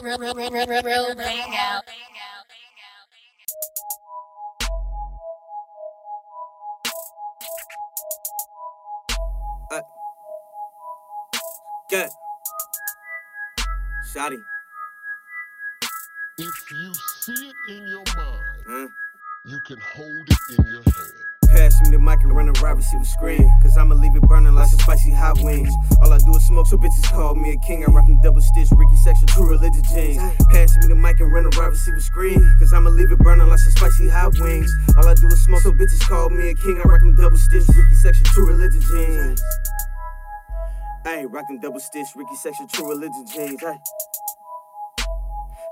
real thing out. Good. Shoddy. If you see it in your mind, Huh? you can hold it in your hand. Pass me the mic and run a ride, receive a screen. Cause I'ma leave it burning like some spicy hot wings. All I do is smoke, so bitches call me a king. I rock them double stitch, Ricky section, true religion jeans. Pass me the mic and run a ride, receive a screen. Cause I'ma leave it burning like some spicy hot wings. All I do is smoke, so bitches call me a king. I rock them double stitch, Ricky section, true religion jeans. Ayy, rock them double stitch, Ricky section, true religion jeans. Ayy.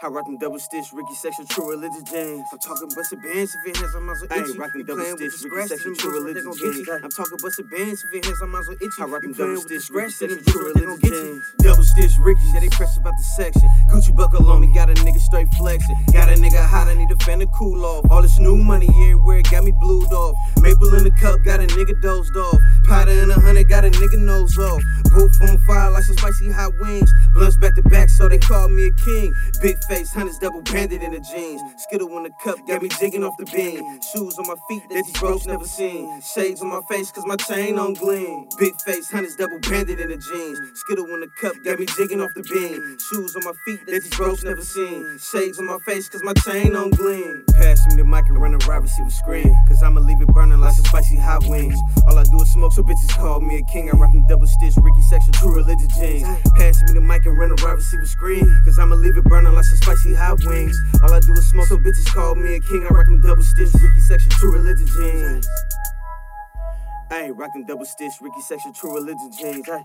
I rock them double stitch, Ricky section, true religion jeans. I'm talking busted bands if it has I'm also itchy. Ayy, rock them double stitch, Ricky section, true religion gon' get jeans. you. I'm talking busted bands if it has I'm also itchy. I rock them double stitch, Ricky section, true religion get Double stitch, Ricky, yeah, they press about the section. Gucci buckle on me, got a nigga straight flexing. Got a nigga hot, I need a fan to cool off. All this new money everywhere, got me blued off. Maple in the cup, got a nigga dozed off. Powder in a hundred, got a nigga nose off. Booth on fire like some spicy hot wings. Blunts back to back, so they call me a king. Big face, hunters double banded in the jeans. Skittle in the cup, got me jigging off the beam. Shoes on my feet that these bros never seen. Shades on my face, cause my chain on gleam. Big face, hunters double banded in the jeans. Skittle in the cup, got me jigging off the beam. Shoes on my feet that these bros never seen. Shades on my face, cause my chain on gleam. Pass me mic and run a ride, receive a screen. Cause I'ma leave it burning like some spicy hot wings. All I do is smoke, so bitches call me a king. I rock them double stitch, Ricky section, true religion jeans. Pass me the mic and run a ride, receive a screen. Cause I'ma leave it burning like some spicy hot wings. All I do is smoke, so bitches call me a king. I rock them double stitch, Ricky section, true religion jeans. Ayy, rock them double stitch, Ricky section, true religion jeans. Ayy.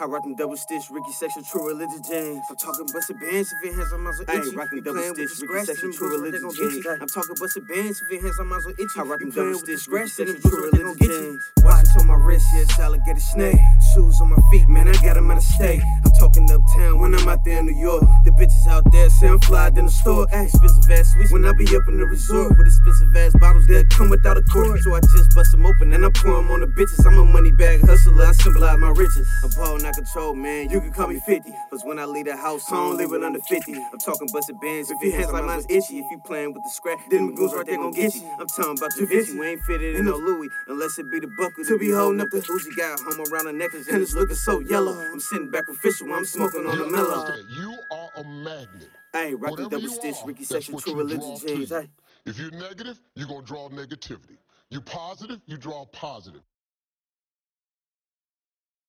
I rock them double stitch, Ricky section, true religion jeans. I'm talking busted bands if it has I'm also itchy. Ayy, rock them You double stitch, Ricky section, true religion gon' get you. jeans. I'm talking busted bands if it has I'm also itchy. I rock You them playing double stitch, Ricky section, true they gon' get religion you. Watch on my wrist, yeah, it's alligator snake. Shoes on my feet, man, I got 'em out of state. Talking uptown when I'm out there in New York. The bitches out there say I'm fly in the store. Expensive ass sweets when I be up in the resort with expensive ass bottles that come without a cork. So I just bust them open and I pour 'em on the bitches. I'm a money bag hustler, I symbolize my riches. I'm ballin' out control, man. You can call me 50. Cause when I leave the house, I don't leave it under 50. I'm talking busted bands. If your hands like mine's itchy, if you playing with the scrap, then the goons right there gon' get you. I'm talking about Da Vinci. We ain't fitted in no Louis unless it be the buckle to be holding up the Uzi. Got home around the necklace and it's looking so yellow. I'm sitting back with while I'm smoking on the mellow. You are a magnet. Hey, Whatever double stitch, are, Ricky section, true religion to jeans. Hey. If you're negative, you're gonna draw negativity. You positive, you draw positive.